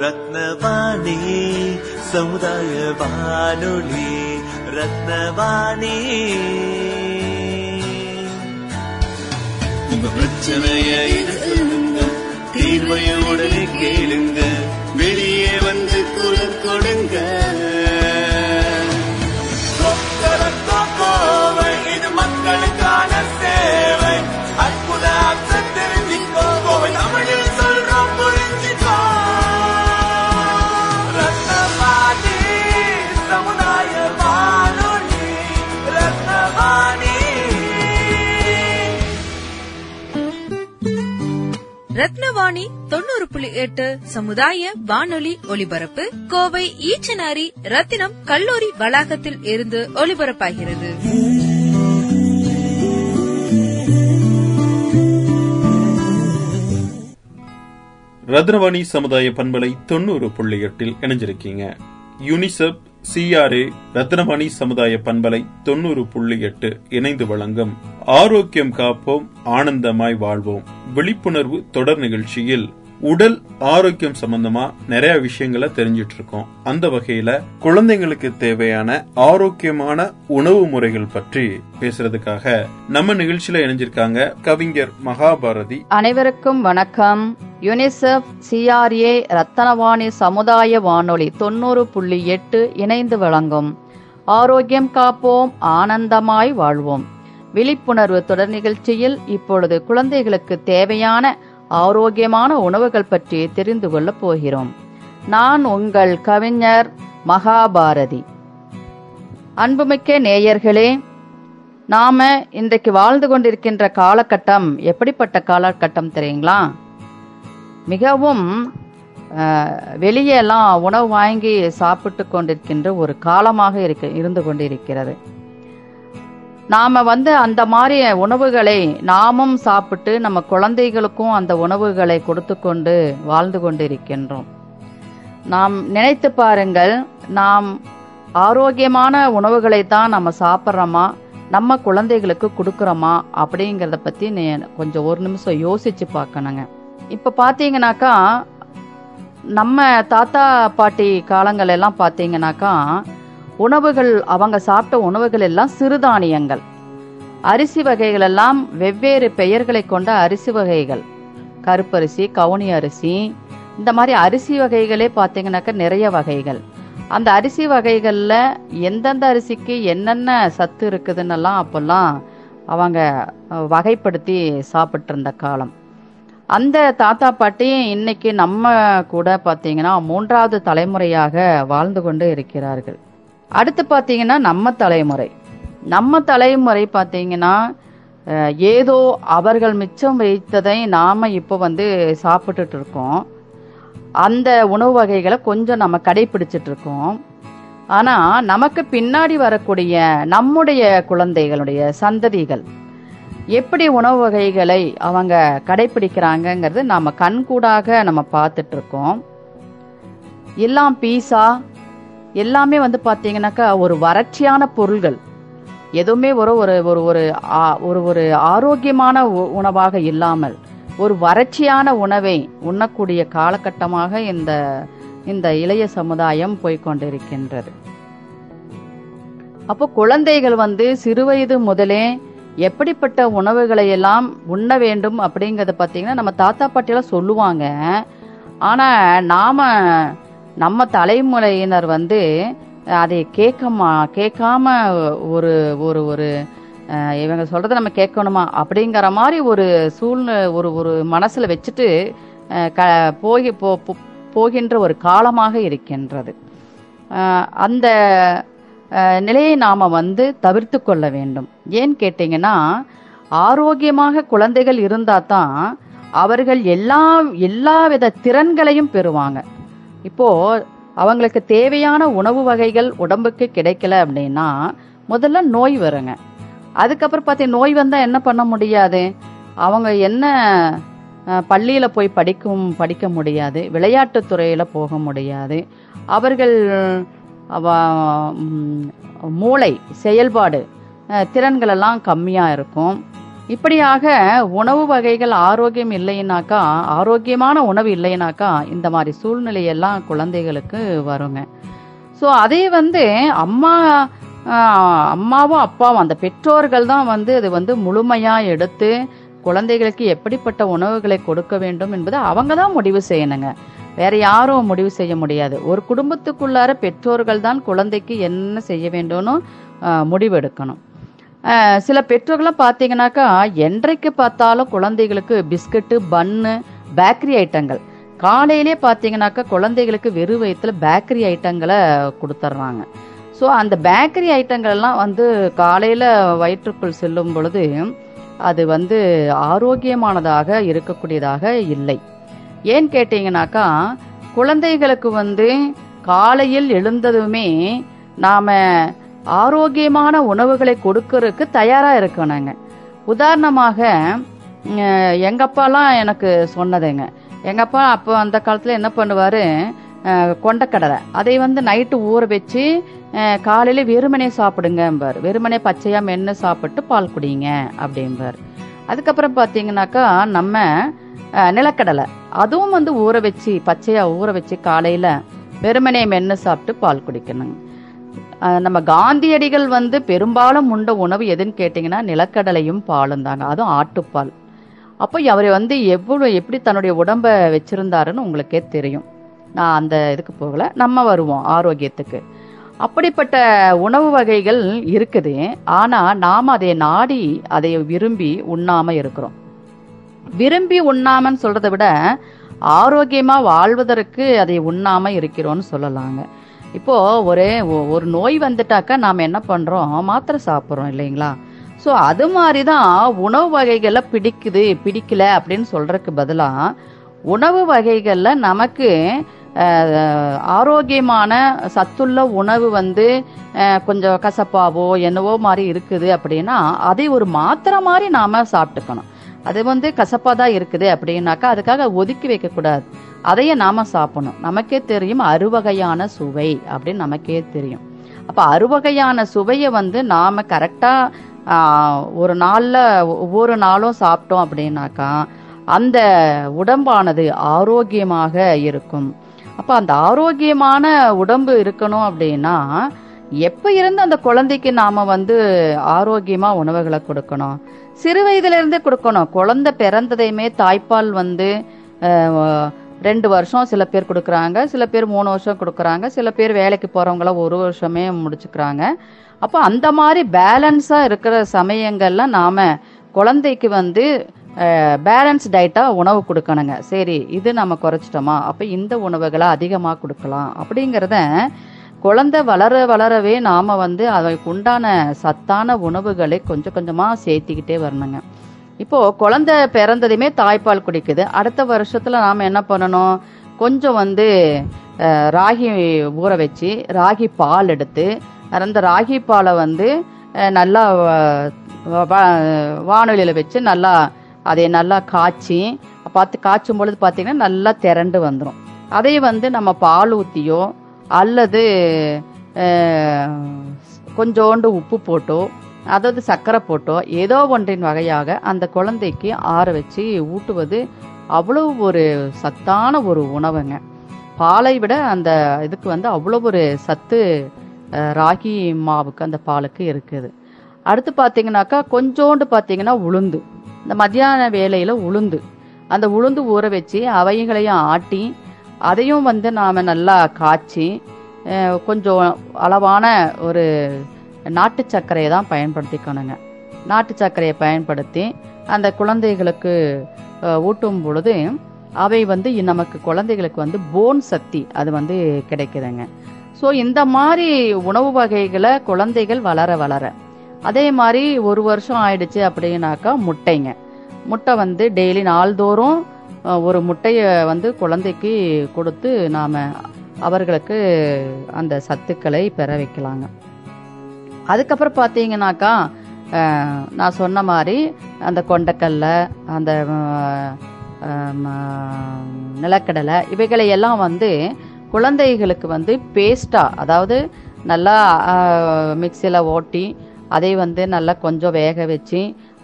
ரத்னவாணி சமுதாய வானொலி ரத்னவாணி. உங்க பிரச்சனைய சொல்லுங்க தீர்வைய உடனே கேளுங்க. ரத்னவாணி தொண்ணூறு புள்ளி எட்டு சமுதாய வானொலி ஒலிபரப்பு கோவை ஈச்சனாரி ரத்தினம் கல்லூரி வளாகத்தில் இருந்து ஒலிபரப்பாகிறது. ரத்னவாணி சமுதாய பண்பலை தொண்ணூறு புள்ளி எட்டில் இணைஞ்சிருக்கீங்க. யூனிசெப் சிஆர்ஏ ரத்னமணி சமுதாய பண்பலை தொண்ணூறு புள்ளி எட்டு இணைந்து வழங்கும். ஆரோக்கியம் காப்போம் ஆனந்தமாய் வாழ்வோம். விழிப்புணர்வு தொடர் நிகழ்ச்சியில் உடல் ஆரோக்கியம் சம்பந்தமா நிறைய விஷயங்களை தெரிஞ்சிட்டு இருக்கோம் அந்த வகையில குழந்தைங்களுக்கு தேவையான ஆரோக்கியமான உணவு முறைகள் பற்றி பேசுறதுக்காக நம்ம நிகழ்ச்சியில இணைஞ்சிருக்காங்க கவிஞர் மகாபாரதி. அனைவருக்கும் வணக்கம். யுனிசெஃப் சிஆர்ஏ ரத்தனவாணி சமுதாய வானொலி தொண்ணூறு புள்ளி எட்டு இணைந்து வழங்கும். ஆரோக்கியம் காப்போம் ஆனந்தமாய் வாழ்வோம். விழிப்புணர்வு தொடர் நிகழ்ச்சியில் இப்பொழுது குழந்தைகளுக்கு தேவையான ஆரோக்கியமான உணவுகள் பற்றி தெரிந்து கொள்ளப் போகிறோம். நான் உங்கள் கவிஞர் மகாபாரதி. அன்புமிக்க நேயர்களே நாம இன்றைக்கு வாழ்ந்து கொண்டிருக்கின்ற காலகட்டம் எப்படிப்பட்ட காலகட்டம் தெரியுங்களா? மிகவும் வெளியெல்லாம் வெளியே எல்லாம் உணவு வாங்கி சாப்பிட்டு கொண்டிருக்கின்ற ஒரு காலமாக இருக்க இருந்து கொண்டிருக்கிறது. நாம வந்து அந்த மாதிரி உணவுகளை நாமும் சாப்பிட்டு நம்ம குழந்தைகளுக்கும் அந்த உணவுகளை கொடுத்து கொண்டு வாழ்ந்து கொண்டிருக்கின்றோம். நாம் நினைத்து பாருங்கள் நாம் ஆரோக்கியமான உணவுகளை தான் நம்ம சாப்பிட்றோமா நம்ம குழந்தைகளுக்கு கொடுக்குறோமா அப்படிங்கிறத பற்றி கொஞ்சம் ஒரு நிமிஷம் யோசிச்சு பார்க்கணுங்க. இப்போ பார்த்தீங்கன்னாக்கா நம்ம தாத்தா பாட்டி காலங்கள் எல்லாம் பார்த்தீங்கன்னாக்கா உணவுகள் அவங்க சாப்பிட்ட உணவுகள் எல்லாம் சிறுதானியங்கள். அரிசி வகைகள் எல்லாம் வெவ்வேறு பெயர்களை கொண்ட அரிசி வகைகள். கருப்பரிசி கவுனி அரிசி இந்த மாதிரி அரிசி வகைகளே பார்த்தீங்கன்னாக்கா நிறைய வகைகள். அந்த அரிசி வகைகளில் எந்தெந்த அரிசிக்கு என்னென்ன சத்து இருக்குதுன்னெல்லாம் அப்போல்லாம் அவங்க வகைப்படுத்தி சாப்பிட்டு இருந்த காலம். அந்த தாத்தா பாட்டி இன்னைக்கு நம்ம கூட பார்த்தீங்கன்னா மூன்றாவது தலைமுறையாக வாழ்ந்து கொண்டு இருக்கிறார்கள். அடுத்து பார்த்தீங்கன்னா நம்ம தலைமுறை. நம்ம தலைமுறை பார்த்தீங்கன்னா ஏதோ அவர்கள் மிச்சம் வைத்ததை நாம இப்போ வந்து சாப்பிட்டுட்டு இருக்கோம். அந்த உணவு வகைகளை கொஞ்சம் நம்ம கடைபிடிச்சிட்டு இருக்கோம். ஆனா நமக்கு பின்னாடி வரக்கூடிய நம்முடைய குழந்தைகளுடைய சந்ததிகள் எப்படி உணவு வகைகளை அவங்க கடைபிடிக்கிறாங்கங்கிறது நாம கண்கூடாக நம்ம பார்த்துட்டு இருக்கோம். எல்லாம் பீஸா எல்லாமே வந்து பார்த்தீங்கன்னாக்கா ஒரு வறட்சியான பொருள்கள். எதுவுமே ஒரு ஒரு ஒரு ஒரு ஆ- ஒரு ஒரு ஆரோக்கியமான உ- உணவாக இல்லாமல் ஒரு வறட்சியான உணவை உண்ணக்கூடிய காலகட்டமாக இந்த இந்த இளைய சமுதாயம் போய்கொண்டிருக்கின்றது அப்போ குழந்தைகள் வந்து சிறுவயது முதலே எப்படிப்பட்ட உணவுகளை எல்லாம் உண்ண வேண்டும் அப்படிங்கறத பார்த்தீங்கன்னா நம்ம தாத்தா பாட்டியெல்லாம் சொல்லுவாங்க. ஆனா நாம நம்ம தலைமுறையினர் வந்து அதை கேட்கமா கேட்காம ஒரு ஒரு ஒரு இவங்க சொல்றதை நம்ம கேட்கணுமா? அப்படிங்கிற மாதிரி ஒரு சூழ்நிலை ஒரு ஒரு மனசுல வச்சுட்டு க போகி போ போகின்ற ஒரு காலமாக இருக்கின்றது. அந்த நிலையை நாம் வந்து தவிர்த்து கொள்ள வேண்டும். ஏன் கேட்டீங்கன்னா ஆரோக்கியமாக குழந்தைகள் இருந்தால் தான் அவர்கள் எல்லா எல்லா வித திறன்களையும் பெறுவாங்க. இப்போ அவங்களுக்கு தேவையான உணவு வகைகள் உடம்புக்கு கிடைக்கல அப்படின்னா முதல்ல நோய் வருங்க. அதுக்கப்புறம் பார்த்தீங்க நோய் வந்தால் என்ன பண்ண முடியாது? அவங்க என்ன பள்ளியில் பள்ளியில போய் படிக்கும் படிக்க முடியாது. விளையாட்டுத் துறையில போக முடியாது. அவர்கள் மூளை செயல்பாடு திறன்களெல்லாம் திறன்கள் எல்லாம் கம்மியா இருக்கும். இப்படியாக உணவு வகைகள் ஆரோக்கியம் இல்லைனாக்கா ஆரோக்கியமான உணவு இல்லைனாக்கா இந்த மாதிரி சூழ்நிலையெல்லாம் குழந்தைகளுக்கு வருங்க. ஸோ அதே வந்து அம்மா அம்மாவும் அப்பாவும் அந்த பெற்றோர்கள் தான் வந்து அது வந்து முழுமையாக எடுத்து குழந்தைகளுக்கு எப்படிப்பட்ட உணவுகளை கொடுக்க வேண்டும் என்பதை அவங்க தான் முடிவு செய்யணுங்க. வேற யாரும் முடிவு செய்ய முடியாது. ஒரு குடும்பத்துக்குள்ளார பெற்றோர்கள் தான் குழந்தைக்கு என்ன செய்ய வேண்டும்னு முடிவெடுக்கணும். சில பெற்றோர்கள்லாம் பார்த்தீங்கன்னாக்கா என்றைக்கு பார்த்தாலும் குழந்தைகளுக்கு பிஸ்கட்டு பன்னு பேக்கரி ஐட்டங்கள். காலையிலே பார்த்தீங்கன்னாக்கா குழந்தைகளுக்கு வெறும் வயிற்றுல பேக்கரி ஐட்டங்களை கொடுத்துட்றாங்க ஸோ அந்த பேக்கரி ஐட்டங்கள்லாம் வந்து காலையில் வயிற்றுக்குள் செல்லும் பொழுது அது வந்து ஆரோக்கியமானதாக இருக்கக்கூடியதாக இல்லை. ஏன் கேட்டிங்கனாக்கா குழந்தைகளுக்கு வந்து காலையில் எழுந்ததுமே நாம ஆரோக்கியமான உணவுகளை கொடுக்கறதுக்கு தயாரா இருக்கணுங்க. உதாரணமாக அஹ், எங்க அப்பாலாம் எனக்கு சொன்னதுங்க. எங்க அப்பா அப்போ அந்த காலத்துல என்ன பண்ணுவாரு? கொண்டக்கடலை. அதை வந்து நைட்டு ஊற வச்சு காலையில வெறுமனே சாப்பிடுங்கம்பார். வெறுமனே பச்சையா மென்று சாப்பிட்டு பால் குடிங்க அப்படிம்பார். அதுக்கப்புறம் பார்த்தீங்கன்னாக்கா நம்ம நிலக்கடலை. அதுவும் வந்து ஊற வச்சு பச்சையா ஊற வச்சு காலையில வெறுமனே மென்று சாப்பிட்டு பால் குடிக்கணுங்க. நம்ம காந்தியடிகள் வந்து பெரும்பாலும் உண்ட உணவு எதுன்னு கேட்டிங்கன்னா நிலக்கடலையும் பாலும் தாங்க. அதுவும் ஆட்டுப்பால். அப்போ அவர் வந்து எவ்வளோ எப்படி தன்னுடைய உடம்பை வச்சிருந்தாருன்னு உங்களுக்கே தெரியும். நான் அந்த இதுக்கு போகல. நம்ம வருவோம் ஆரோக்கியத்துக்கு. அப்படிப்பட்ட உணவு வகைகள் இருக்குது. ஆனா நாம் அதை நாடி அதை விரும்பி உண்ணாம இருக்கிறோம். விரும்பி உண்ணாமன்னு சொல்றதை விட ஆரோக்கியமா வாழ்வதற்கு அதை உண்ணாம இருக்கிறோம்னு சொல்லலாங்க. இப்போ ஒரு ஒரு நோய் வந்துட்டாக்கா நாம என்ன பண்றோம்? மாத்திரை சாப்பிட்றோம் இல்லைங்களா? ஸோ அது மாதிரி தான் உணவு வகைகளை பிடிக்குது பிடிக்கல அப்படின்னு சொல்றதுக்கு பதிலாக உணவு வகைகளில் நமக்கு ஆரோக்கியமான சத்துள்ள உணவு வந்து கொஞ்சம் கசப்பாவோ என்னவோ மாதிரி இருக்குது அப்படின்னா அதை ஒரு மாத்திரை மாதிரி நாம சாப்பிட்டுக்கணும். அது வந்து கசப்பா தான் இருக்குது அப்படின்னாக்கா அதுக்காக ஒதுக்கி வைக்கக்கூடாது. அதையே நாம சாப்பிடணும். நமக்கே தெரியும் அறுவகையான சுவை அப்படின்னு நமக்கே தெரியும். அப்ப அறுவகையான சுவையை வந்து நாம கரெக்டா ஒரு நாள்ல ஒவ்வொரு நாளும் சாப்பிட்டோம் அப்படின்னாக்கா அந்த உடம்பானது ஆரோக்கியமாக இருக்கும். அப்ப அந்த ஆரோக்கியமான உடம்பு இருக்கணும் அப்படின்னா எப்ப இருந்து அந்த குழந்தைக்கு நாம வந்து ஆரோக்கியமா உணவுகளை கொடுக்கணும்? சிறு வயதுல இருந்தே கொடுக்கணும். குழந்தை பிறந்ததையுமே தாய்ப்பால் வந்து ரெண்டு வருஷம் சில பேர் கொடுக்குறாங்க சில பேர் மூணு வருஷம் கொடுக்குறாங்க சில பேர் வேலைக்கு போகிறவங்கள ஒரு வருஷமே முடிச்சுக்கிறாங்க. அப்போ அந்த மாதிரி பேலன்ஸாக இருக்கிற சமயங்கள்ல நாம குழந்தைக்கு வந்து பேலன்ஸ் டயட்டாக உணவு கொடுக்கணுங்க. சரி இது நம்ம குறைச்சிட்டோமா? அப்போ இந்த உணவுகளை அதிகமாக கொடுக்கலாம். அப்படிங்கிறத குழந்தை வளர வளரவே நாம வந்து அதுக்கு உண்டான சத்தான உணவுகளை கொஞ்சம் கொஞ்சமாக சேர்த்திக்கிட்டே வரணுங்க. இப்போ குழந்தை பிறந்ததுமே தாய்ப்பால் குடிக்குது. அடுத்த வருஷத்துல நாம என்ன பண்ணணும்? கொஞ்சம் வந்து ராகி ஊற வச்சு ராகி பால் எடுத்து அந்த ராகி பாலை வந்து நல்லா வானொலியில் வானொலியில வச்சு நல்லா அதை நல்லா காய்ச்சி பார்த்து காய்ச்சும் பொழுது பார்த்தீங்கன்னா நல்லா திரண்டு வந்துடும் அதை வந்து நம்ம பால் ஊற்றியோ அல்லது கொஞ்சோண்டு உப்பு போட்டோ அதாவது சர்க்கரை போட்டோ ஏதோ ஒன்றின் வகையாக அந்த குழந்தைக்கு ஆற வச்சு ஊட்டுவது அவ்வளோ ஒரு சத்தான ஒரு உணவுங்க. பாலை விட அந்த இதுக்கு வந்து அவ்வளோ ஒரு சத்து ராகி மாவுக்கு அந்த பாலுக்கு இருக்குது. அடுத்து பார்த்தீங்கன்னாக்கா கொஞ்சோண்டு பார்த்தீங்கன்னா உளுந்து. இந்த மத்தியான வேலையில் உளுந்து. அந்த உளுந்து ஊற வச்சு அவைகளையும் ஆட்டி அதையும் வந்து நாம் நல்லா காய்ச்சி கொஞ்சம் அளவான ஒரு நாட்டு சர்க்கரையை தான் பயன்படுத்திக்கணுங்க. நாட்டு சர்க்கரையை பயன்படுத்தி அந்த குழந்தைகளுக்கு ஊட்டும் பொழுது அவை வந்து நமக்கு குழந்தைகளுக்கு வந்து போன் சக்தி அது வந்து கிடைக்குதுங்க. ஸோ இந்த மாதிரி உணவு வகைகளை குழந்தைகள் வளர வளர. அதே மாதிரி ஒரு வருஷம் ஆயிடுச்சு அப்படின்னாக்கா முட்டைங்க. முட்டை வந்து டெய்லி நாள்தோறும் ஒரு முட்டையை வந்து குழந்தைக்கு கொடுத்து நாம அவர்களுக்கு அந்த சத்துக்களை பெற வைக்கலாங்க. அதுக்கப்புறம் பார்த்தீங்கன்னாக்கா நான் சொன்ன மாதிரி அந்த கொண்டக்கல்ல அந்த நிலக்கடலை இவைகளை எல்லாம் வந்து குழந்தைகளுக்கு வந்து பேஸ்டா அதாவது நல்லா மிக்சியில் ஓட்டி அதை வந்து நல்லா கொஞ்சம் வேக வச்சு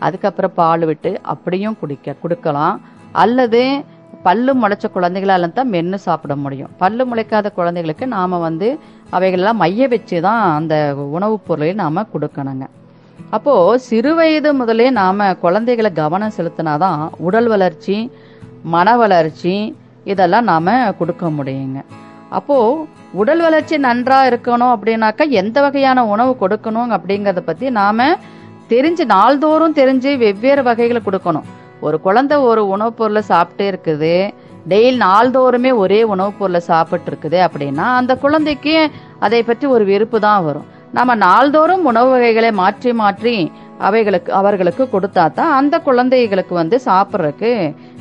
அதுக்கப்புறம் பால் விட்டு அப்படியும் குடிக்க கொடுக்கலாம். அல்லது பல்லு முளைச்ச குழந்தைகளால தான் மென்று சாப்பிட முடியும். பல்லு முளைக்காத குழந்தைகளுக்கு நாம வந்து அவைகளெல்லாம் மைய வச்சு தான் அந்த உணவுப் பொருளை நாம கொடுக்கணுங்க. அப்போ சிறு வயது முதலே நாம குழந்தைகளை கவனம் செலுத்தினாதான் உடல் வளர்ச்சி மன வளர்ச்சி இதெல்லாம் நாம கொடுக்க முடியுங்க. அப்போ உடல் வளர்ச்சி நன்றா இருக்கணும் அப்படின்னாக்கா எந்த வகையான உணவு கொடுக்கணும் அப்படிங்கறத பத்தி நாம தெரிஞ்சு நாள்தோறும் தெரிஞ்சு வெவ்வேறு வகைகளை கொடுக்கணும். ஒரு குழந்தை ஒரு உணவுப் பொருளை சாப்பிட்டே இருக்குது. டெய்லி நாள்தோறுமே ஒரே உணவுப் பொருளை சாப்பிட்டு இருக்குது அப்படின்னா அந்த குழந்தைக்கு அதை பற்றி ஒரு வெறுப்பு தான் வரும். நம்ம நாள்தோறும் உணவு வகைகளை மாற்றி மாற்றி அவைகளுக்கு அவர்களுக்கு கொடுத்தா தான் அந்த குழந்தைகளுக்கு வந்து சாப்பிட்றதுக்கு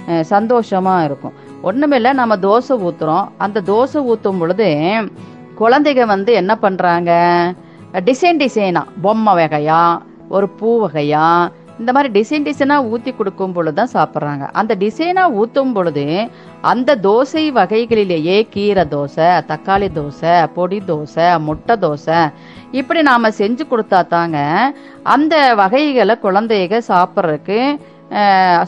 சந்தோஷமா இருக்கும். ஒண்ணுமில்ல நம்ம தோசை ஊத்துறோம். அந்த தோசை ஊத்தும் பொழுது குழந்தைங்க வந்து என்ன பண்றாங்க? டிசைன் டிசைனா பொம்மை வகையா ஒரு பூ வகையா இந்த மாதிரி டிசைன் டிசைனா ஊத்தி கொடுக்கும் பொழுது தான் சாப்பிட்றாங்க. அந்த டிசைனா ஊத்தும் பொழுது அந்த தோசை வகைகளிலேயே கீரை தோசை தக்காளி தோசை பொடி தோசை முட்டை தோசை இப்படி நாம செஞ்சு கொடுத்தா தாங்க அந்த வகைகளை குழந்தைக சாப்பிட்றதுக்கு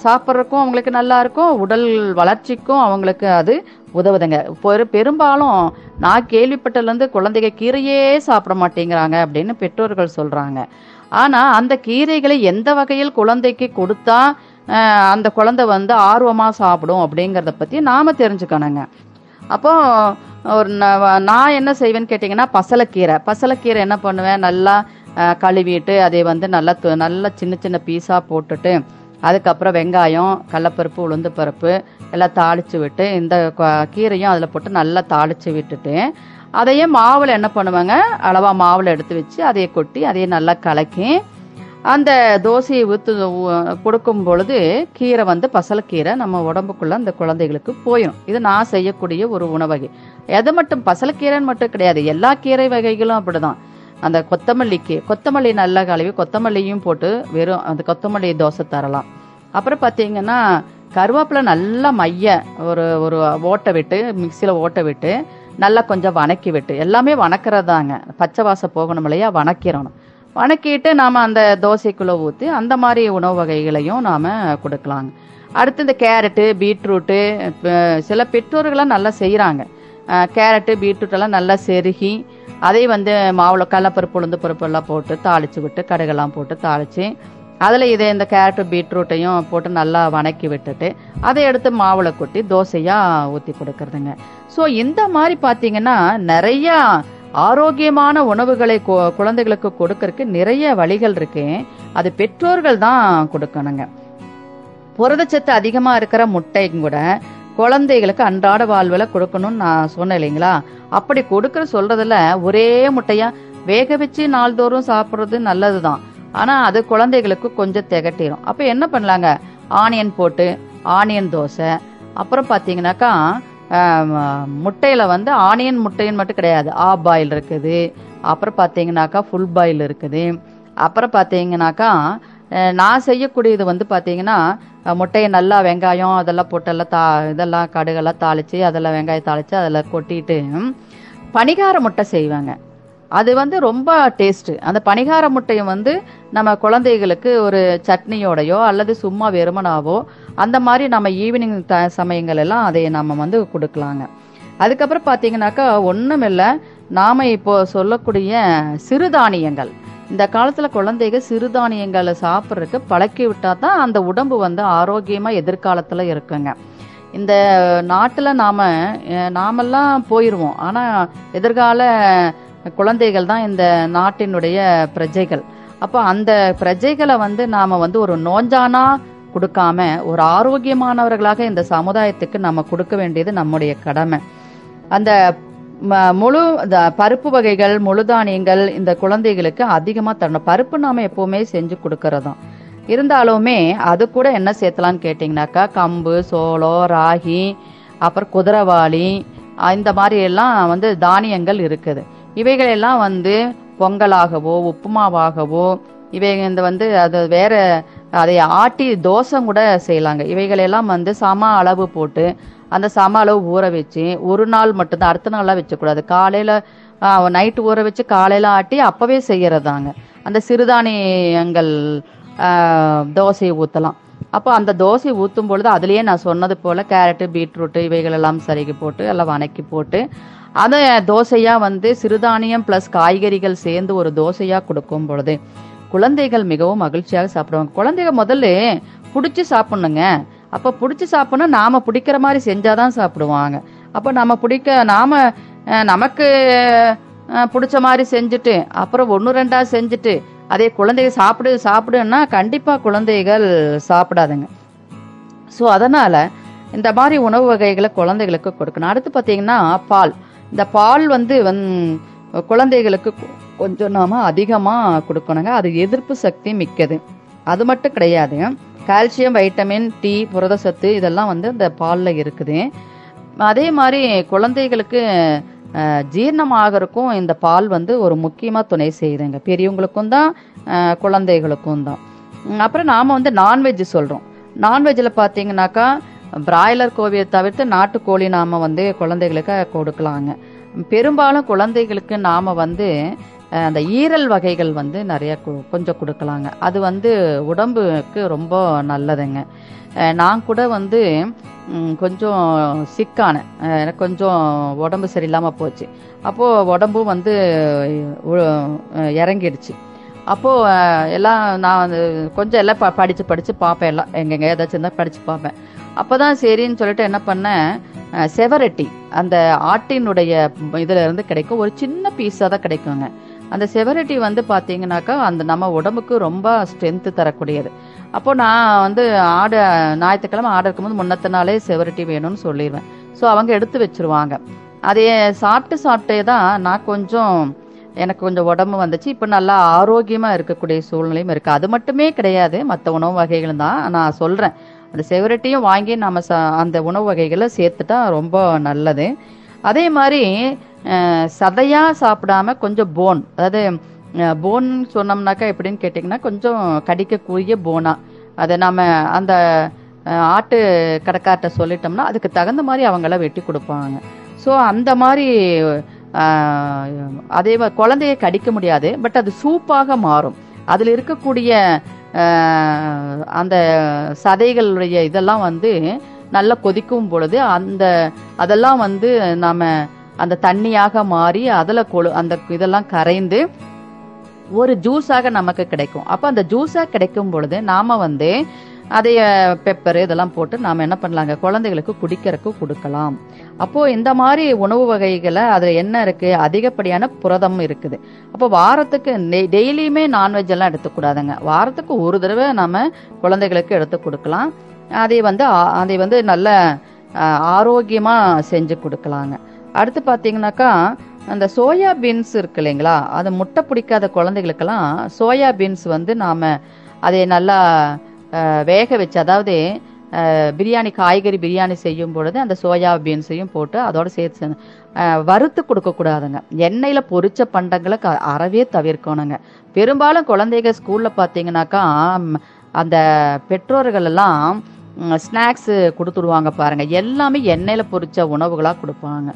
சாப்பிட்றதுக்கும் அவங்களுக்கு நல்லா இருக்கும். உடல் வளர்ச்சிக்கும் அவங்களுக்கு அது உதவுதுங்க. பெரு- பெரும்பாலும் நான் கேள்விப்பட்டதுலேருந்து குழந்தைங்க கீரையே சாப்பிட மாட்டேங்கிறாங்க அப்படின்னு பெற்றோர்கள் சொல்றாங்க. ஆனா அந்த கீரைகளை எந்த வகையில் குழந்தைக்கு கொடுத்தா அந்த குழந்தை வந்து ஆர்வமா சாப்பிடும் அப்படிங்கறத பத்தி நாம தெரிஞ்சுக்கணுங்க. அப்போ ஒரு நான் என்ன செய்வேன்னு கேட்டிங்கன்னா பசலைக்கீரை. பசலைக்கீரை என்ன பண்ணுவேன்? நல்லா கழுவிட்டு அதை வந்து நல்லா நல்லா சின்ன சின்ன பீஸாக போட்டுட்டு அதுக்கப்புறம் வெங்காயம் கடலப்பருப்பு உளுந்து பருப்பு எல்லாம் தாளித்து விட்டு இந்த கீரையும் அதில் போட்டு நல்லா தாளித்து விட்டுட்டு அதையே மாவில் என்ன பண்ணுவாங்க? அளவா மாவில் எடுத்து வச்சு அதையே கொட்டி அதையே நல்லா கலக்கி அந்த தோசையை ஊத்து கொடுக்கும் பொழுது கீரை வந்து பசலக்கீரை நம்ம உடம்புக்குள்ள அந்த குழந்தைகளுக்கு போயிடும் இது நான் செய்யக்கூடிய ஒரு உணவகை. எது மட்டும் பசலக்கீரைன்னு மட்டும் கிடையாது. எல்லா கீரை வகைகளும் அப்படிதான். அந்த கொத்தமல்லிக்கு கொத்தமல்லி நல்லா கழுவி கொத்தமல்லியும் போட்டு வெறும் அந்த கொத்தமல்லி தோசை தரலாம். அப்புறம் பார்த்தீங்கன்னா கருவேப்பிலை நல்லா மைய ஒரு ஒரு ஓட்டை விட்டு மிக்சியில் ஓட்டை விட்டு நல்லா கொஞ்சம் வணக்கி விட்டு. எல்லாமே வணக்கிறதாங்க. பச்சை வாசம் போகணும் இல்லையா? வணக்கிறணும் வணக்கிட்டு நாம் அந்த தோசைக்குள்ளே ஊற்றி அந்த மாதிரி உணவு வகைகளையும் நாம் கொடுக்கலாங்க. அடுத்து இந்த கேரட்டு பீட்ரூட்டு சில பெற்றோர்கள்லாம் நல்லா செய்கிறாங்க கேரட்டு பீட்ரூட் எல்லாம் நல்லா செருகி அதை வந்து மாவில் கடலப்பருப்பு உளுந்து பருப்பு எல்லாம் போட்டு தாளிச்சு விட்டு கடுகெல்லாம் போட்டு தாளிச்சு அதில் இதை இந்த கேரட்டு பீட்ரூட்டையும் போட்டு நல்லா வணக்கி விட்டுட்டு அதை எடுத்து மாவில் கொட்டி தோசையாக ஊற்றி கொடுக்கறதுங்க. ஸோ இந்த மாதிரி பார்த்தீங்கன்னா நிறைய ஆரோக்கியமான உணவுகளை குழந்தைகளுக்கு கொடுக்கறதுக்கு நிறைய வழிகள் இருக்கு. அது பெற்றோர்கள் தான் கொடுக்கணுங்க. புரதச்சத்து அதிகமா இருக்கிற முட்டையும் கூட குழந்தைகளுக்கு அன்றாட வாழ்வில் கொடுக்கணும்னு நான் சொன்னேன் இல்லைங்களா? அப்படி கொடுக்கற சொல்றதுல ஒரே முட்டையா வேக வச்சு நாள்தோறும் சாப்பிட்றது நல்லதுதான். ஆனா அது குழந்தைகளுக்கு கொஞ்சம் திகட்டிடும் அப்ப என்ன பண்ணலாங்க? ஆனியன் போட்டு ஆனியன் தோசை அப்புறம் பாத்தீங்கன்னாக்கா முட்டையில் முட்டையில வந்து ஆனியன் முட்டைன்னு மட்டும் கிடையாது. ஆ பாயில் இருக்குது. அப்புறம் பாத்தீங்கன்னாக்கா ஃபுல் பாயில் இருக்குது. அப்புறம் பாத்தீங்கன்னாக்கா நான் செய்யக்கூடியது வந்து பாத்தீங்கன்னா முட்டையை நல்லா வெங்காயம் அதெல்லாம் போட்டெல்லாம் தா இதெல்லாம் கடுகெல்லாம் தாளிச்சு அதெல்லாம் வெங்காயம் தாளிச்சு அதில் கொட்டிட்டு பணிகார முட்டை செய்வாங்க. அது வந்து ரொம்ப டேஸ்ட் அந்த பணிகார முட்டையும் வந்து நம்ம குழந்தைகளுக்கு ஒரு சட்னியோடையோ அல்லது சும்மா வெறுமனாவோ அந்த மாதிரி நம்ம ஈவினிங் த சமயங்கள் எல்லாம் அதை நம்ம வந்து கொடுக்கலாங்க. அதுக்கப்புறம் பார்த்தீங்கன்னாக்கா ஒன்றுமில்லை நாம் இப்போ சொல்லக்கூடிய சிறுதானியங்கள். இந்த காலத்தில் குழந்தைங்க சிறுதானியங்களை சாப்பிட்றதுக்கு பழக்கி விட்டா தான் அந்த உடம்பு வந்து ஆரோக்கியமாக எதிர்காலத்தில் இருக்குங்க. இந்த நாட்டில் நாம் நாமெல்லாம் போயிடுவோம் ஆனால் எதிர்கால குழந்தைகள் தான் இந்த நாட்டினுடைய பிரஜைகள். அப்போ அந்த பிரஜைகளை வந்து நாம் வந்து ஒரு நோஞ்சானா கொடுக்காம ஒரு ஆரோக்கியமானவர்களாக இந்த சமுதாயத்துக்கு நம்ம கொடுக்க வேண்டியது நம்முடைய கடமை. அந்த ம- முழு இந்த பருப்பு வகைகள் முழு தானியங்கள் இந்த குழந்தைகளுக்கு அதிகமாக தரணும். பருப்பு நாம எப்பவுமே செஞ்சு கொடுக்கறதும் இருந்தாலுமே அது கூட என்ன சேர்த்தலாம்னு கேட்டிங்கனாக்கா கம்பு சோளம் ராகி அப்புறம் குதிரவாளி இந்த மாதிரி எல்லாம் வந்து தானியங்கள் இருக்குது. இவைகளெல்லாம் வந்து பொங்கலாகவோ உப்புமாவாகவோ இவை இந்த வந்து அது வேற அதை ஆட்டி தோசை கூட செய்யலாங்க. இவைகளெல்லாம் வந்து சம அளவு போட்டு அந்த சம அளவு ஊற வச்சு ஒரு நாள் மட்டும்தான் அடுத்த நாளாக வச்சக்கூடாது காலையில் நைட்டு ஊற வச்சு காலையில் ஆட்டி அப்போவே செய்கிறதாங்க அந்த சிறுதானியங்கள் தோசையை ஊற்றலாம் அப்போ அந்த தோசை ஊற்றும் பொழுது அதுலேயே நான் சொன்னது போல் கேரட்டு பீட்ரூட்டு இவைகள் எல்லாம் சரிக்கு போட்டு எல்லாம் வணக்கி போட்டு அதை தோசையாக வந்து சிறுதானியம் ப்ளஸ் காய்கறிகள் சேர்ந்து ஒரு தோசையாக கொடுக்கும் பொழுது குழந்தைகள் மிகவும் மகிழ்ச்சியாக சாப்பிடுவாங்க. குழந்தைகள் முதல்ல பிடிச்சி சாப்பிடணுங்க. அப்போ பிடிச்சி சாப்பிடணும் நாம பிடிக்கிற மாதிரி செஞ்சாதான் சாப்பிடுவாங்க. அப்போ நம்ம பிடிக்க நாம நமக்கு பிடிச்ச மாதிரி செஞ்சுட்டு அப்புறம் ஒன்று ரெண்டா செஞ்சுட்டு அதே குழந்தைங்க சாப்பிடு சாப்பிடுன்னா கண்டிப்பாக குழந்தைகள் சாப்பிடாதுங்க. ஸோ அதனால் இந்த மாதிரி உணவு வகைகளை குழந்தைகளுக்கு கொடுக்கணும். அடுத்து பார்த்தீங்கன்னா பால். இந்த பால் வந்து வந் குழந்தைகளுக்கு கொஞ்சம் நாம அதிகமாக கொடுக்கணுங்க. அது எதிர்ப்பு சக்தி மிக்கது. அது மட்டும் கிடையாது. கால்சியம் வைட்டமின் டி புரதசத்து இதெல்லாம் வந்து இந்த பாலில் இருக்குது. அதே மாதிரி குழந்தைகளுக்கு ஜீரணமாகறக்கும் இந்த பால் வந்து ஒரு முக்கியமாக துணை செய்யுதுங்க. பெரியவங்களுக்கும் தான் குழந்தைகளுக்கும் தான். அப்புறம் நாம் வந்து நான்வெஜ் சொல்கிறோம் நான்வெஜ்ஜில் பார்த்தீங்கன்னாக்கா பிராய்லர் கோழியை தவிர்த்து நாட்டுக்கோழி நாம் வந்து குழந்தைகளுக்கு கொடுக்கலாங்க. பெரும்பாலும் குழந்தைகளுக்கு நாம் வந்து அந்த ஈரல் வகைகள் வந்து நிறைய கு- கொஞ்சம் கொடுக்கலாங்க. அது வந்து உடம்புக்கு ரொம்ப நல்லதுங்க. நான் கூட வந்து கொஞ்சம் சிக்கானேன் எனக்கு கொஞ்சம் உடம்பு சரியில்லாமல் போச்சு. அப்போது உடம்பும் வந்து இறங்கிடுச்சு. அப்போது எல்லாம் நான் வந்து கொஞ்சம் எல்லாம் ப படித்து படித்து பார்ப்பேன். எல்லாம் எங்கெங்க ஏதாச்சும் இருந்தால் படித்து பார்ப்பேன். அப்போ தான் சரின்னு சொல்லிட்டு என்ன பண்ணேன் செவரட்டி அந்த ஆட்டினுடைய இதுல இருந்து கிடைக்கும். ஒரு சின்ன பீஸாக தான் கிடைக்குங்க. அந்த செவரட்டி வந்து பார்த்தீங்கன்னாக்கா அந்த நம்ம உடம்புக்கு ரொம்ப ஸ்ட்ரென்த்து தரக்கூடியது. அப்போ நான் வந்து ஆடு ஞாயிற்றுக்கிழமை ஆடு இருக்கும்போது முன்னத்த நாளே செவரட்டி வேணும்னு சொல்லிடுவேன் ஸோ அவங்க எடுத்து வச்சிருவாங்க. அதையே சாப்பிட்டு சாப்பிட்டே தான் நான் கொஞ்சம் எனக்கு கொஞ்சம் உடம்பு வந்துச்சு. இப்போ நல்லா ஆரோக்கியமாக இருக்கக்கூடிய சூழ்நிலையும் இருக்குது அது மட்டுமே கிடையாது. மற்ற உணவு வகைகளும் தான் நான் சொல்கிறேன் அந்த செவரட்டியும் வாங்கி நம்ம ச அந்த உணவு வகைகளை சேர்த்துட்டா ரொம்ப நல்லது. அதே மாதிரி சதையாக சதையா சாப்பிடாம கொஞ்சம் போன் அதாவது போன் சொன்னோம்னாக்கா எப்படின்னு கேட்டிங்கன்னா கொஞ்சம் கடிக்கக்கூடிய போனா அதை நம்ம அந்த ஆட்டு கடைக்கார்ட்ட சொல்லிட்டோம்னா அதுக்கு தகுந்த மாதிரி அவங்கள வெட்டி கொடுப்பாங்க. ஸோ அந்த மாதிரி அதே மாதிரி குழந்தைய கடிக்க முடியாது பட் அது சூப்பாக மாறும். அதில் இருக்கக்கூடிய அந்த சதைகளுடைய இதெல்லாம் வந்து நல்லா கொதிக்கும் பொழுது அந்த அதெல்லாம் வந்து நாம அந்த தண்ணியாக மாறி அதில் கொழு அந்த இதெல்லாம் கரைந்து ஒரு ஜூஸாக நமக்கு கிடைக்கும். அப்போ அந்த ஜூஸாக கிடைக்கும் பொழுது நாம வந்து அதைய பெப்பர் இதெல்லாம் போட்டு நாம் என்ன பண்ணலாங்க? குழந்தைகளுக்கு குடிக்கிறதுக்கு கொடுக்கலாம். அப்போ இந்த மாதிரி உணவு வகைகளை அதில் என்ன இருக்கு? அதிகப்படியான புரதம் இருக்குது. அப்போ வாரத்துக்கு டெய்லியுமே நான்வெஜ் எல்லாம் எடுத்துக்கூடாதுங்க வாரத்துக்கு ஒரு தடவை நாம குழந்தைகளுக்கு எடுத்து கொடுக்கலாம். அதை வந்து அதை வந்து நல்ல ஆரோக்கியமா செஞ்சு கொடுக்கலாங்க. அடுத்து பாத்தீங்கன்னாக்கா அந்த சோயா பீன்ஸ் இருக்கு இல்லைங்களா? அது முட்டை பிடிக்காத குழந்தைகளுக்கெல்லாம் சோயா பீன்ஸ் வந்து நாம அதை நல்லா வேக வச்சு அதாவது பிரியாணி காய்கறி பிரியாணி செய்யும் பொழுது அந்த சோயா பீன்ஸையும் போட்டு அதோட சேர்த்து வறுத்து கொடுக்கக்கூடாதுங்க எண்ணெயில் பொரிச்ச பண்டங்களை க- அறவே தவிர்க்கணுங்க. பெரும்பாலும் குழந்தைங்க ஸ்கூலில் பார்த்தீங்கன்னாக்கா அந்த பெற்றோர்கள் எல்லாம் ஸ்நாக்ஸ் கொடுத்துடுவாங்க பாருங்க. எல்லாமே எண்ணெயில் பொரிச்ச உணவுகளாக கொடுப்பாங்க.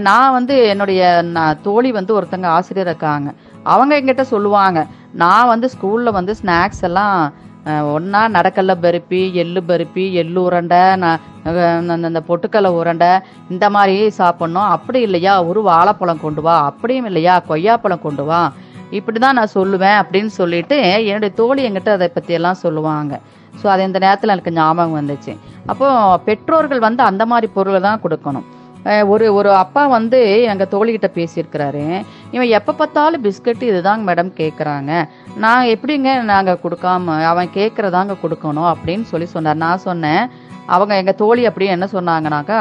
நான் வந்து என்னுடைய நான் தோழி வந்து ஒருத்தங்க ஆசிரியர் இருக்காங்க. அவங்க எங்கிட்ட சொல்லுவாங்க நான் வந்து ஸ்கூலில் வந்து ஸ்நாக்ஸ் எல்லாம் ஒன்றா நடக்கல்ல பருப்பி எள்ளு பருப்பி எள்ளு உருண்டை நான் அஹ் அந்த- பொட்டுக்கடலை உருண்டை இந்த மாதிரி சாப்பிட்ணும். அப்படி இல்லையா? ஒரு வாழைப்பழம் கொண்டு வா. அப்படியும் இல்லையா? கொய்யாப்பழம் கொண்டு வா. இப்படி தான் நான் சொல்லுவேன் அப்படின்னு சொல்லிட்டு என்னுடைய தோழி என்கிட்ட அதை பற்றியெல்லாம் சொல்லுவாங்க. ஸோ அது இந்த நேரத்தில் எனக்கு ஞாபகம் வந்துச்சு. அப்போ பெற்றோர்கள் வந்து அந்த மாதிரி பொருளை தான் கொடுக்கணும். ஒரு ஒரு அப்பா வந்து எங்கள் தோழிகிட்ட பேசியிருக்கிறாரு. இவன் எப்போ பார்த்தாலும் பிஸ்கட் இதுதாங்க மேடம் கேட்குறாங்க நான் எப்படிங்க நாங்கள் கொடுக்காம அவன் கேட்குறதாங்க கொடுக்கணும் அப்படின்னு சொல்லி சொன்னார். நான் சொன்னேன் அவங்க எங்கள் தோழி அப்படின்னு என்ன சொன்னாங்கனாக்கா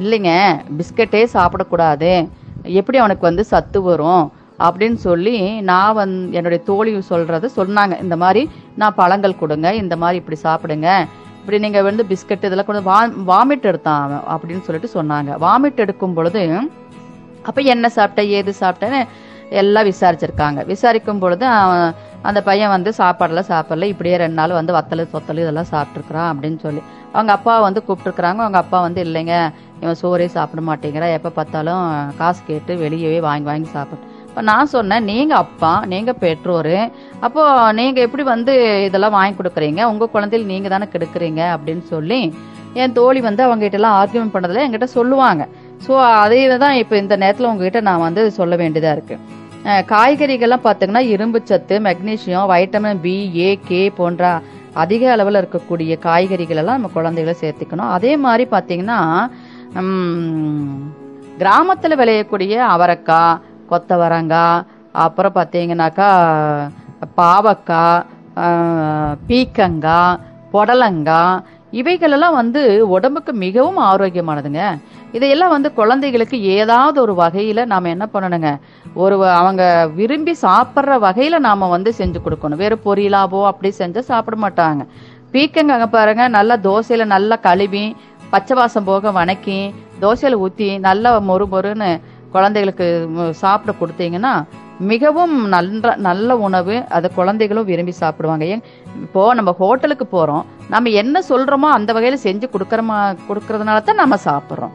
இல்லைங்க பிஸ்கட்டே சாப்பிடக்கூடாது. எப்படி அவனுக்கு வந்து சத்து வரும்? அப்படின்னு சொல்லி நான் வந் என்னுடைய தோழி சொல்கிறத சொன்னாங்க. இந்த மாதிரி நான் பழங்கள் கொடுங்க இந்த மாதிரி இப்படி சாப்பிடுங்க. இப்படி நீங்க வந்து பிஸ்கட் இதெல்லாம் கொண்டு வா வாமிட் எடுத்தான் அவன் அப்படின்னு சொல்லிட்டு சொன்னாங்க. வாமிட் எடுக்கும் பொழுது அப்ப என்ன சாப்பிட்ட ஏது சாப்பிட்டேன்னு எல்லாம் விசாரிச்சிருக்காங்க. விசாரிக்கும் பொழுது அவன் அந்த பையன் வந்து சாப்பாடெல்லாம் சாப்பிடல இப்படியே ரெண்டு நாள் வந்து வத்தல் சொத்தல் இதெல்லாம் சாப்பிட்ருக்குறான் அப்படின்னு சொல்லி. அவங்க அப்பா வந்து கூப்பிட்டுருக்குறாங்க அவங்க அப்பா வந்து இல்லைங்க இவன் சோறே சாப்பிட மாட்டேங்கிறா எப்போ பார்த்தாலும் காசு கேட்டு வெளியவே வாங்கி வாங்கி சாப்பிட்டு இப்போ நான் சொன்னேன் நீங்க அப்பா நீங்க பெற்றோரு அப்போ நீங்க எப்படி வந்து இதெல்லாம் வாங்கி கொடுக்குறீங்க? உங்க குழந்தைகள் நீங்க தானே கெடுக்குறீங்க? அப்படின்னு சொல்லி என் தோழி வந்து அவங்க கிட்ட எல்லாம் ஆர்கியூமெண்ட் பண்ணதுல என்கிட்ட சொல்லுவாங்க. ஸோ அதே தான் இப்போ இந்த நேரத்தில் உங்ககிட்ட நான் வந்து சொல்ல வேண்டியதா இருக்கு. காய்கறிகள்லாம் பார்த்தீங்கன்னா இரும்பு சத்து magnesium vitamin B A K போன்ற அதிக அளவில் இருக்கக்கூடிய காய்கறிகள் எல்லாம் நம்ம குழந்தைகளை சேர்த்துக்கணும். அதே மாதிரி பார்த்தீங்கன்னா கிராமத்தில் விளையக்கூடிய அவரைக்காய் கொத்தவரங்காய் அப்புறம் பார்த்தீங்கன்னாக்கா பாவக்காய் பீக்கங்காய் புடலங்காய் இவைகளெல்லாம் வந்து உடம்புக்கு மிகவும் ஆரோக்கியமானதுங்க. இதையெல்லாம் வந்து குழந்தைகளுக்கு ஏதாவது ஒரு வகையில நாம என்ன பண்ணணுங்க? ஒரு அவங்க விரும்பி சாப்பிட்ற வகையில நாம வந்து செஞ்சு கொடுக்கணும். வேறு பொரியலாவோ அப்படி செஞ்சா சாப்பிட மாட்டாங்க. பீக்கங்காங்க பாருங்க நல்லா தோசையில நல்லா கழுவி பச்சை வாசம் போக வணக்கி தோசையில ஊத்தி நல்லா மொறு மொறுன்னு குழந்தைகளுக்கு சாப்பிட கொடுத்தீங்கன்னா மிகவும் நல்ல நல்ல உணவு அதை குழந்தைகளும் விரும்பி சாப்பிடுவாங்க. ஏன் இப்போ நம்ம ஹோட்டலுக்கு போறோம் நம்ம என்ன சொல்றோமோ அந்த வகையில செஞ்சு கொடுக்கறமா கொடுக்கறதுனால தான் நம்ம சாப்பிட்றோம்.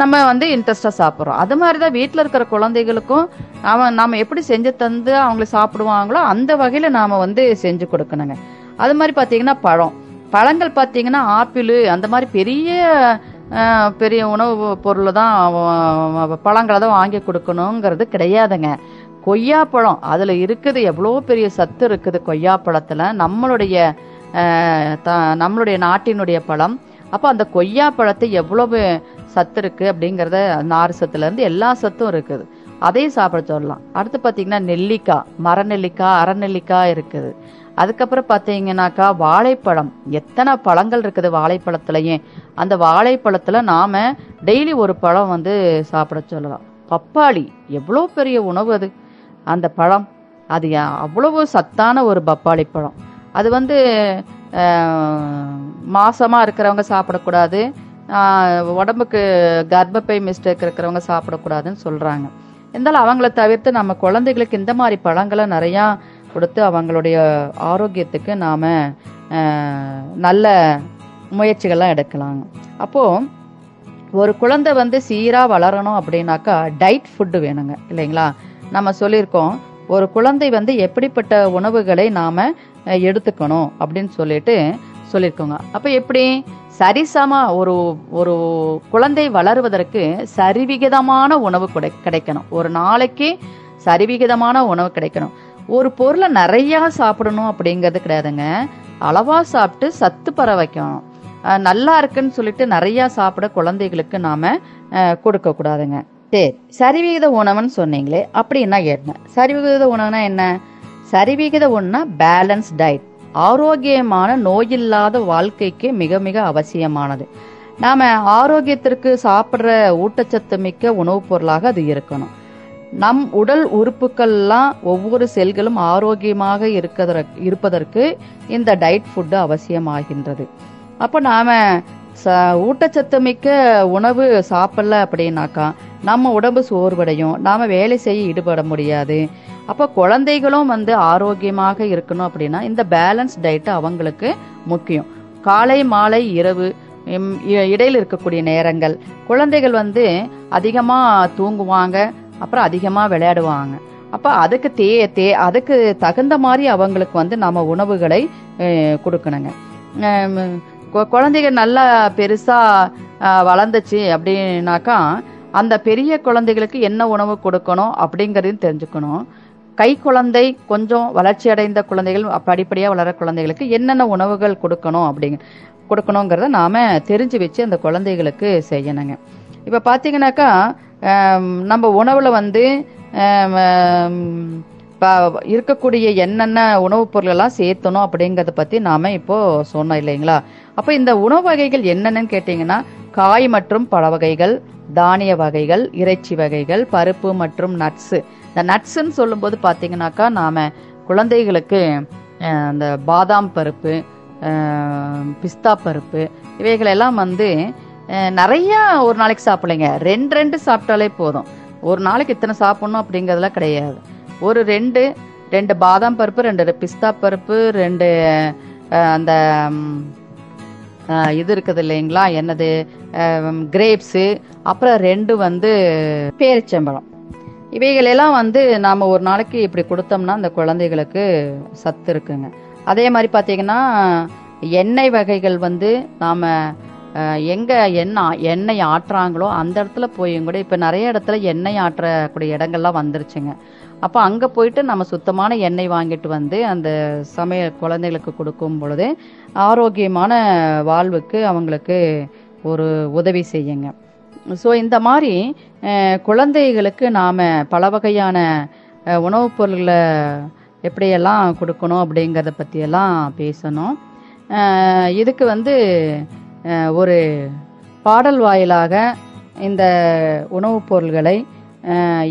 நம்ம வந்து இன்ட்ரெஸ்டா சாப்பிட்றோம். அது மாதிரி தான் வீட்டில் இருக்கிற குழந்தைகளுக்கும் அவன் நாம எப்படி செஞ்சு தந்து அவங்களை சாப்பிடுவாங்களோ அந்த வகையில நாம வந்து செஞ்சு கொடுக்கணுங்க. அது மாதிரி பாத்தீங்கன்னா பழம். பழங்கள் பாத்தீங்கன்னா ஆப்பிள் அந்த மாதிரி பெரிய பெரிய உணவு பொருளை தான் பழங்களை தான் வாங்கி கொடுக்கணுங்கிறது கிடையாதுங்க. கொய்யாப்பழம் அதில் இருக்குது எவ்வளோ பெரிய சத்து இருக்குது கொய்யாப்பழத்தில் நம்மளுடைய த- நம்மளுடைய நாட்டினுடைய பழம். அப்போ அந்த கொய்யாப்பழத்தை எவ்வளவு சத்து இருக்கு அப்படிங்கிறத நார் சத்துலேருந்து எல்லா சத்தும் இருக்குது. அதையும் சாப்பிட சொல்லலாம். அடுத்து பார்த்தீங்கன்னா நெல்லிக்காய் மரநெல்லிக்காய் அரைநெல்லிக்காய் இருக்குது. அதுக்கப்புறம் பார்த்தீங்கன்னாக்கா வாழைப்பழம். எத்தனை பழங்கள் இருக்குது வாழைப்பழத்துலையும் அந்த வாழைப்பழத்துல நாம டெய்லி ஒரு பழம் வந்து சாப்பிட சொல்லலாம். பப்பாளி எவ்வளோ பெரிய உணவு அது. அந்த பழம் அது அவ்வளவு சத்தான ஒரு பப்பாளி பழம். அது வந்து மாசமாக மாசமா இருக்கிறவங்க சாப்பிடக்கூடாது. உடம்புக்கு கர்ப்பப்பை மிஸ்டேக் இருக்கிறவங்க சாப்பிடக்கூடாதுன்னு சொல்றாங்க. இருந்தாலும் அவங்கள தவிர்த்து நம்ம குழந்தைகளுக்கு இந்த மாதிரி பழங்களை நிறையா கொடுத்து அவங்களுடைய ஆரோக்கியத்துக்கு நாம நல்ல முயற்சிகள்லாம் எடுக்கலாங்க. அப்போ ஒரு குழந்தை வந்து சீரா வளரணும் அப்படின்னாக்கா டைட் ஃபுட்டு வேணுங்க இல்லைங்களா? நம்ம சொல்லியிருக்கோம் ஒரு குழந்தை வந்து எப்படிப்பட்ட உணவுகளை நாம எடுத்துக்கணும் அப்படின்னு சொல்லிட்டு சொல்லியிருக்கோங்க. அப்ப எப்படி? சரிசமா ஒரு ஒரு குழந்தை வளருவதற்கு சரிவிகிதமான உணவு கிடை கிடைக்கணும். ஒரு நாளைக்கு சரிவிகிதமான உணவு கிடைக்கணும். ஒரு பொருளை நிறைய சாப்பிடணும் அப்படிங்கிறது கிடையாதுங்க. அளவா சாப்பிட்டு சத்து பர வைக்கணும் நல்லா இருக்குன்னு சொல்லிட்டு நிறைய சாப்பிட குழந்தைகளுக்கு நாம கொடுக்க கூடாதுங்க. சரி. சரிவிகித உணவுன்னு சொன்னீங்களே அப்படின்னா என்ன? சரிவிகித உணவுனா என்ன? சரிவிகித உணவுனா பேலன்ஸ் டயட் ஆரோக்கியமான நோயில்லாத வாழ்க்கைக்கு மிக மிக அவசியமானது. நாம ஆரோக்கியத்திற்கு சாப்பிட்ற ஊட்டச்சத்து மிக்க உணவுப் பொருளாக அது இருக்கணும். நம் உடல் உறுப்புகள்லாம் ஒவ்வொரு செல்களும் ஆரோக்கியமாக இருக்கதற்கு இருப்பதற்கு இந்த டயட் ஃபுட்டு அவசியமாகின்றது. அப்போ நாம ச ஊட்டச்சத்து மிக்க உணவு சாப்பிடல அப்படின்னாக்கா நம்ம உடம்பு சோர்வடையும். நாம வேலை செய்ய ஈடுபட முடியாது. அப்போ குழந்தைகளும் வந்து ஆரோக்கியமாக இருக்கணும் அப்படின்னா இந்த பேலன்ஸ் டயட் அவங்களுக்கு முக்கியம். காலை மாலை இரவு இடையில் இ- இருக்கக்கூடிய நேரங்கள். குழந்தைகள் வந்து அதிகமா தூங்குவாங்க அப்புறம் அதிகமா விளையாடுவாங்க. அப்ப அதுக்கு தே தே அதுக்கு தகுந்த மாதிரி அவங்களுக்கு வந்து நம்ம உணவுகளை கொடுக்கணுங்க. குழந்தைங்க கு- குழந்தைகள் நல்லா பெருசா வளர்ந்துச்சு அப்படின்னாக்கா அந்த பெரிய குழந்தைகளுக்கு என்ன உணவு கொடுக்கணும் அப்படிங்கறதையும் தெரிஞ்சுக்கணும். கை குழந்தை கொஞ்சம் வளர்ச்சி அடைந்த குழந்தைகள் படிப்படியாக வளர குழந்தைகளுக்கு என்னென்ன உணவுகள் கொடுக்கணும் அப்படிங்க கொடுக்கணுங்கிறத நாம தெரிஞ்சு வச்சு அந்த குழந்தைகளுக்கு செய்யணுங்க. இப்ப பாத்தீங்கன்னாக்கா நம்ம உணவுல வந்து இருக்கக்கூடிய என்னென்ன உணவுப் பொருள் எல்லாம் சேர்த்தணும் அப்படிங்கறத பத்தி நாம இப்போ சொன்னோம் இல்லைங்களா? அப்ப இந்த உணவு வகைகள் என்னென்னு கேட்டீங்கன்னா காய் மற்றும் பழ வகைகள் தானிய வகைகள் இறைச்சி வகைகள் பருப்பு மற்றும் நட்ஸ் இந்த நட்ஸ்ன்னு சொல்லும்போது பாத்தீங்கன்னாக்கா நாம குழந்தைகளுக்கு அந்த பாதாம் பருப்பு பிஸ்தா பருப்பு இவைகளெல்லாம் வந்து நிறையா நிறைய ஒரு நாளைக்கு சாப்பிடலைங்க. ரெண்டு ரெண்டு சாப்பிட்டாலே போதும். ஒரு நாளைக்கு இத்தனை சாப்பிடணும் அப்படிங்கிறதுலாம் கிடையாது. ஒரு ரெண்டு ரெண்டு பாதாம் பருப்பு ரெண்டு பிஸ்தா பருப்பு ரெண்டு அந்த இது இருக்குது இல்லைங்களா? என்னது? கிரேப்ஸு அப்புறம் ரெண்டு வந்து பேரிச்சம்பழம். இவைகளெல்லாம் வந்து நாம ஒரு நாளைக்கு இப்படி கொடுத்தோம்னா அந்த குழந்தைகளுக்கு சத்து இருக்குங்க. அதே மாதிரி பார்த்தீங்கன்னா எண்ணெய் வகைகள் வந்து நாம எங்கே எங்க எண்ணெய் எண்ணெய் ஆட்டுறாங்களோ அந்த இடத்துல போயும் கூட இப்ப நிறைய இடத்துல எண்ணெய் ஆற்றக்கூடிய இடங்கள்லாம் வந்துருச்சுங்க. அப்போ அங்க போயிட்டு நம்ம சுத்தமான எண்ணெய் வாங்கிட்டு வந்து அந்த சமய குழந்தைகளுக்கு கொடுக்கும் பொழுது ஆரோக்கியமான வாழ்வுக்கு அவங்களுக்கு ஒரு உதவி செய்யுங்க. ஸோ இந்த மாதிரி குழந்தைகளுக்கு நாம் பல வகையான உணவுப் பொருள்களை எப்படியெல்லாம் கொடுக்கணும் அப்படிங்கிறத பற்றியெல்லாம் பேசணும். இதுக்கு வந்து ஒரு பாடல் வாயிலாக இந்த உணவுப் பொருள்களை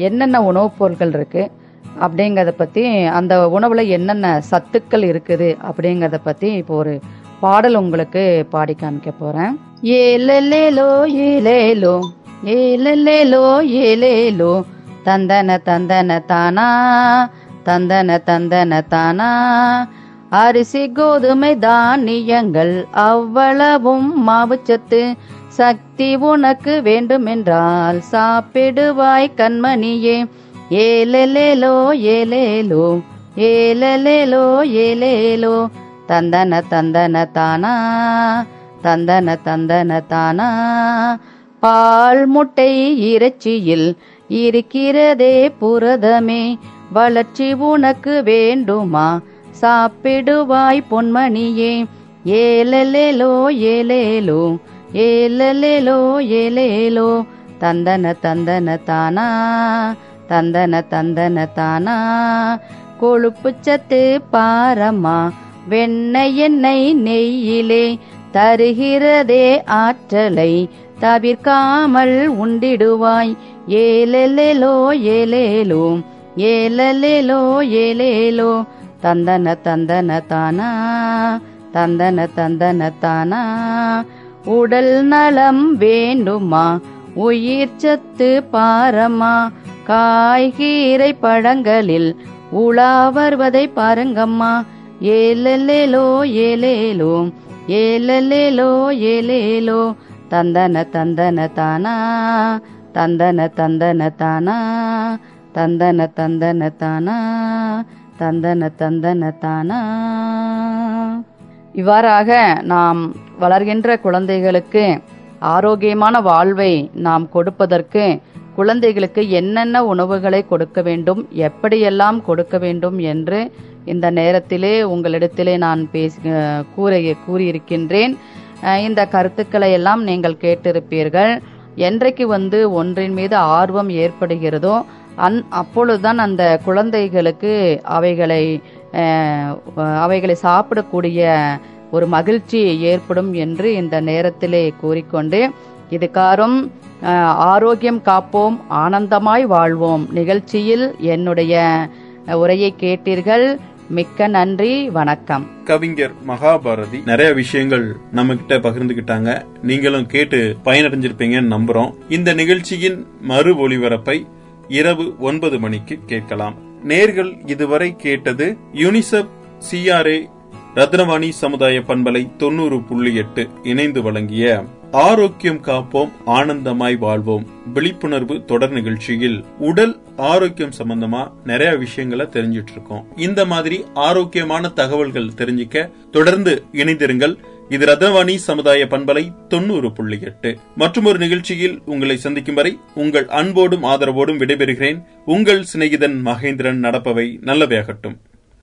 என்னென்ன உணவுப் பொருட்கள் இருக்குது அப்படிங்கிறத பற்றி அந்த உணவில் என்னென்ன சத்துக்கள் இருக்குது அப்படிங்கிறத பற்றி இப்போ ஒரு பாடல் உங்களுக்கு பாடி காமிக்க போகிறேன் ஏலேலோ ஏலேலோ ஏலேலோ ஏலேலோ தந்தன தந்தன தானா தந்தன தந்தன தானா அரிசி கோதுமை தானியங்கள் அவ்வளவும் மாவுச்சத்து. சக்தி உனக்கு வேண்டுமென்றால் சாப்பிடுவாய் கண்மணியே ஏலேலேலோ ஏலேலோ ஏலேலேலோ ஏலேலோ. தந்தன தந்தன தானா தந்தன தந்தன தானா. பால் முட்டை இறைச்சியில் இருக்கிறதே புரதமே. வளர்ச்சி உனக்கு வேண்டுமா? சாப்பிடுவாய் பொன்மணியே. ஏலலேலோ ஏலேலோ ஏலலேலோ ஏலேலோ. தந்தன தந்தன தானா தந்தன தந்தன தானா? கொழுப்பு சத்து பாரம்மா வெண்ணெய் எண்ணெய் நெய்யிலே தருகிறதே ஆற்றலை தவிர்க்காமல் உண்டிடுவாய். ஏலெலோ ஏலேலோ ஏலலேலோ ஏலேலோ. தந்தன தந்தன தானா? தந்தன தந்தன தானா? உடல் நலம் வேண்டுமா? உயிர் சத்து பாரம்மா காய்கீரை பழங்களில் உலா வருவதை பாருங்கம்மா. ஏலலேலோ ஏலேலோ ஏலலேலோ ஏலேலோ. தந்தன தந்தன தானா தந்தன தந்தன தானா. தந்தன தந்தன தானா தந்தன தந்தன தானா. இவ்வாறாக நாம் வளர்கின்ற குழந்தைகளுக்கு ஆரோக்கியமான வாழ்வை நாம் கொடுப்பதற்கு குழந்தைகளுக்கு என்னென்ன உணவுகளை கொடுக்க வேண்டும் எப்படியெல்லாம் கொடுக்க வேண்டும் என்று இந்த நேரத்திலே உங்களிடத்திலே நான் பேசி கூற கூறியிருக்கின்றேன். இந்த கருத்துக்களை எல்லாம் நீங்கள் கேட்டிருப்பீர்கள். என்றைக்கு வந்து ஒன்றின் மீது ஆர்வம் ஏற்படுகிறதோ அந் அப்பொழுதுதான் அந்த குழந்தைகளுக்கு அவைகளை அவைகளை சாப்பிடக்கூடிய ஒரு மகிழ்ச்சி ஏற்படும் என்று இந்த நேரத்திலே கூறிக்கொண்டு இதுக்காரும் ஆரோக்கியம் காப்போம் ஆனந்தமாய் வாழ்வோம். நிகழ்ச்சியில் என்னுடைய உரையை கேட்டீர்கள். மிக்க நன்றி வணக்கம். கவிஞர் மகாபாரதி நிறைய விஷயங்கள் நம்ம கிட்ட பகிர்ந்துகிட்டாங்க. நீங்களும் கேட்டு பயனடைஞ்சிருப்பீங்கன்னு நம்புறோம். இந்த நிகழ்ச்சியின் மறு ஒளிபரப்பை இரவு ஒன்பது மணிக்கு கேட்கலாம். நேர்கள் இதுவரை கேட்டது யூனிசெப் சிஆர்ஏ ரத்னவாணி சமுதாய பண்பலை தொண்ணூறு புள்ளி எட்டு இணைந்து வழங்கிய ஆரோக்கியம் காப்போம் ஆனந்தமாய் வாழ்வோம் விழிப்புணர்வு தொடர் நிகழ்ச்சியில் உடல் ஆரோக்கியம் சம்பந்தமா நிறைய விஷயங்களை தெரிஞ்சிட்டு இருக்கோம் இந்த மாதிரி ஆரோக்கியமான தகவல்கள் தெரிஞ்சுக்க தொடர்ந்து இணைந்திருங்கள். இது ரத்னவாணி சமுதாய பண்பலை தொண்ணூறு புள்ளி எட்டு. மற்றும் ஒரு நிகழ்ச்சியில் உங்களை சந்திக்கும் வரை உங்கள் அன்போடும் ஆதரவோடும் விடைபெறுகிறேன். உங்கள் சிநேகிதன் மகேந்திரன் நடப்பவை நல்லவையாகட்டும்.